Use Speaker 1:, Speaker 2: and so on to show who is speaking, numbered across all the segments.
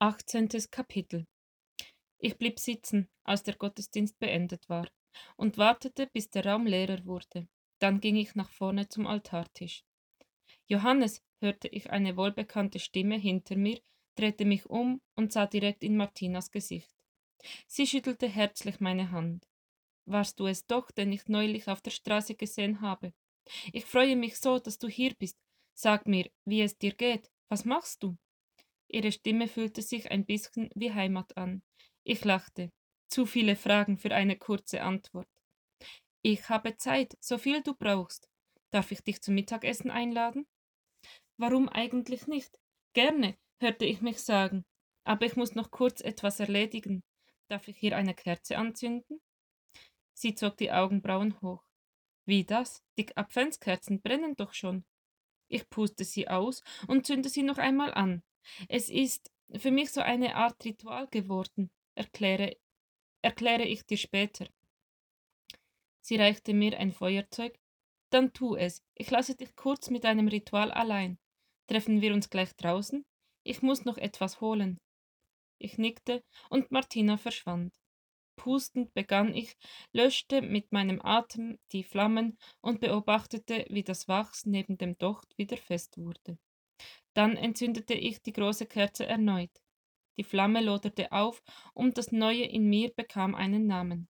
Speaker 1: 18. Kapitel Ich blieb sitzen, als der Gottesdienst beendet war, und wartete, bis der Raum leerer wurde. Dann ging ich nach vorne zum Altartisch. Johannes, hörte ich eine wohlbekannte Stimme hinter mir, drehte mich um und sah direkt in Martinas Gesicht. Sie schüttelte herzlich meine Hand. Warst du es doch, den ich neulich auf der Straße gesehen habe? Ich freue mich so, dass du hier bist. Sag mir, wie es dir geht. Was machst du? Ihre Stimme fühlte sich ein bisschen wie Heimat an. Ich lachte. Zu viele Fragen für eine kurze Antwort. Ich habe Zeit, so viel du brauchst. Darf ich dich zum Mittagessen einladen? Warum eigentlich nicht? Gerne, hörte ich mich sagen. Aber ich muss noch kurz etwas erledigen. Darf ich hier eine Kerze anzünden? Sie zog die Augenbrauen hoch. Wie das? Die Adventskerzen brennen doch schon. Ich puste sie aus und zünde sie noch einmal an. Es ist für mich so eine Art Ritual geworden, erkläre, erkläre ich dir später. Sie reichte mir ein Feuerzeug. Dann tu es. Ich lasse dich kurz mit einem Ritual allein. Treffen wir uns gleich draußen? Ich muss noch etwas holen. Ich nickte und Martina verschwand. Pustend begann ich, löschte mit meinem Atem die Flammen und beobachtete, wie das Wachs neben dem Docht wieder fest wurde. Dann entzündete ich die große Kerze erneut. Die Flamme loderte auf, und das Neue in mir bekam einen Namen,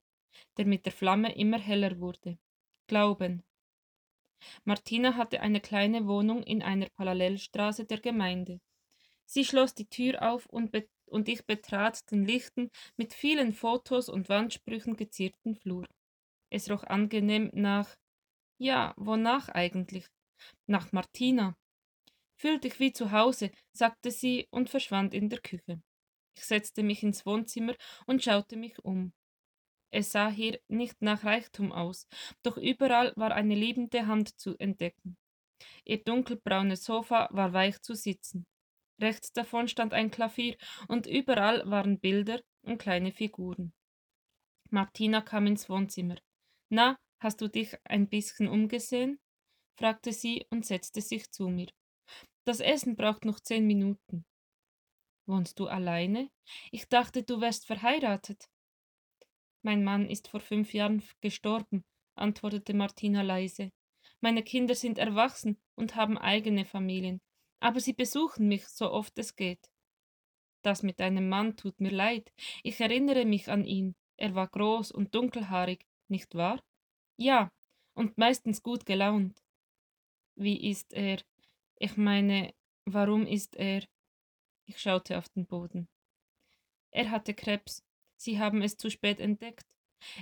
Speaker 1: der mit der Flamme immer heller wurde. Glauben. Martina hatte eine kleine Wohnung in einer Parallelstraße der Gemeinde. Sie schloss die Tür auf und, und ich betrat den lichten, mit vielen Fotos und Wandsprüchen gezierten Flur. Es roch angenehm nach. Ja, wonach eigentlich? Nach Martina. Fühl dich wie zu Hause, sagte sie und verschwand in der Küche. Ich setzte mich ins Wohnzimmer und schaute mich um. Es sah hier nicht nach Reichtum aus, doch überall war eine liebende Hand zu entdecken. Ihr dunkelbraunes Sofa war weich zu sitzen. Rechts davon stand ein Klavier und überall waren Bilder und kleine Figuren. Martina kam ins Wohnzimmer. Na, hast du dich ein bisschen umgesehen? fragte sie und setzte sich zu mir. Das Essen braucht noch zehn Minuten. Wohnst du alleine? Ich dachte, du wärst verheiratet. Mein Mann ist vor fünf Jahren gestorben, antwortete Martina leise. Meine Kinder sind erwachsen und haben eigene Familien, aber sie besuchen mich so oft es geht. Das mit deinem Mann tut mir leid. Ich erinnere mich an ihn. Er war groß und dunkelhaarig, nicht wahr? Ja, und meistens gut gelaunt. Wie ist er? Ich meine, warum ist er? Ich schaute auf den Boden. Er hatte Krebs. Sie haben es zu spät entdeckt.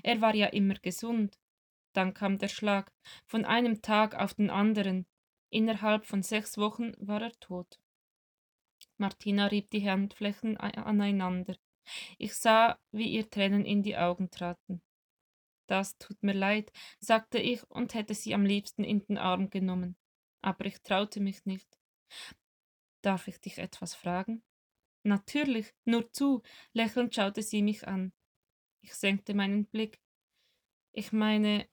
Speaker 1: Er war ja immer gesund. Dann kam der Schlag, von einem Tag auf den anderen. Innerhalb von sechs Wochen war er tot. Martina rieb die Handflächen aneinander. Ich sah, wie ihr Tränen in die Augen traten. Das tut mir leid, sagte ich und hätte sie am liebsten in den Arm genommen aber ich traute mich nicht. Darf ich dich etwas fragen? Natürlich, nur zu, lächelnd schaute sie mich an. Ich senkte meinen Blick. Ich meine,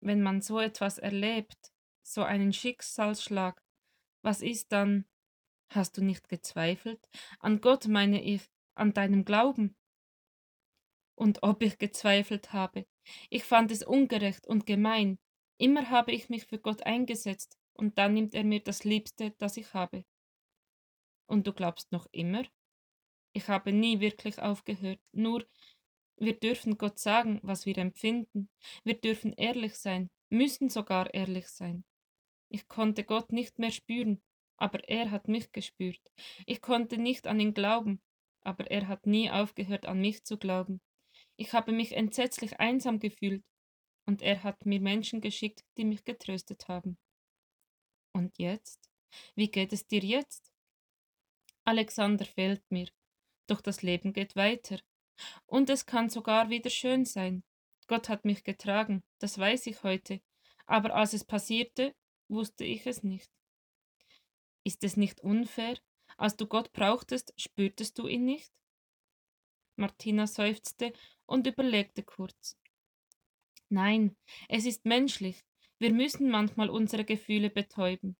Speaker 1: wenn man so etwas erlebt, so einen Schicksalsschlag, was ist dann? Hast du nicht gezweifelt? An Gott meine ich, an deinem Glauben. Und ob ich gezweifelt habe, ich fand es ungerecht und gemein. Immer habe ich mich für Gott eingesetzt, und dann nimmt er mir das Liebste, das ich habe. Und du glaubst noch immer? Ich habe nie wirklich aufgehört, nur wir dürfen Gott sagen, was wir empfinden. Wir dürfen ehrlich sein, müssen sogar ehrlich sein. Ich konnte Gott nicht mehr spüren, aber er hat mich gespürt. Ich konnte nicht an ihn glauben, aber er hat nie aufgehört, an mich zu glauben. Ich habe mich entsetzlich einsam gefühlt, und er hat mir Menschen geschickt, die mich getröstet haben. Und jetzt? Wie geht es dir jetzt? Alexander fehlt mir, doch das Leben geht weiter. Und es kann sogar wieder schön sein. Gott hat mich getragen, das weiß ich heute, aber als es passierte, wusste ich es nicht. Ist es nicht unfair? Als du Gott brauchtest, spürtest du ihn nicht? Martina seufzte und überlegte kurz. Nein, es ist menschlich. Wir müssen manchmal unsere Gefühle betäuben,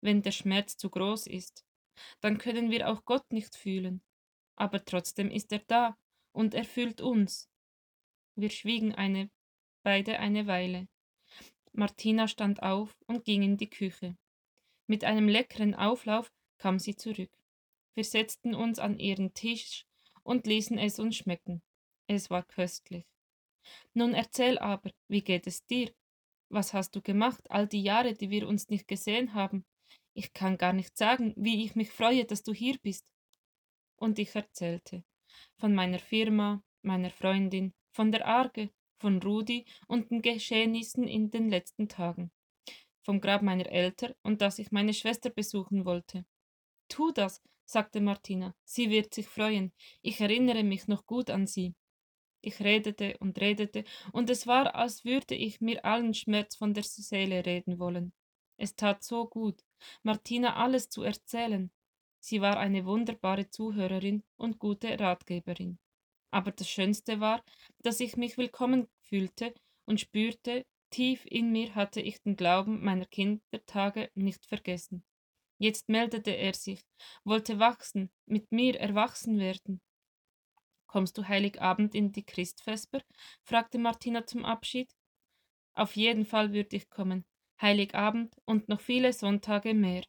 Speaker 1: wenn der Schmerz zu groß ist. Dann können wir auch Gott nicht fühlen. aber trotzdem ist er da und erfüllt uns. Wir schwiegen eine, beide eine Weile. Martina stand auf und ging in die Küche. Mit einem leckeren Auflauf kam sie zurück. Wir setzten uns an ihren Tisch und ließen es uns schmecken. Es war köstlich. Nun erzähl aber, wie geht es dir? Was hast du gemacht, all die Jahre, die wir uns nicht gesehen haben? Ich kann gar nicht sagen, wie ich mich freue, dass du hier bist. Und ich erzählte von meiner Firma, meiner Freundin, von der Arge, von Rudi und den Geschehnissen in den letzten Tagen, vom Grab meiner Eltern und dass ich meine Schwester besuchen wollte. Tu das, sagte Martina, sie wird sich freuen. Ich erinnere mich noch gut an sie. Ich redete und redete, und es war, als würde ich mir allen Schmerz von der Seele reden wollen. Es tat so gut, Martina alles zu erzählen. Sie war eine wunderbare Zuhörerin und gute Ratgeberin. Aber das Schönste war, dass ich mich willkommen fühlte und spürte, tief in mir hatte ich den Glauben meiner Kindertage nicht vergessen. Jetzt meldete er sich, wollte wachsen, mit mir erwachsen werden. Kommst du Heiligabend in die Christvesper? fragte Martina zum Abschied. Auf jeden Fall würde ich kommen. Heiligabend und noch viele Sonntage mehr.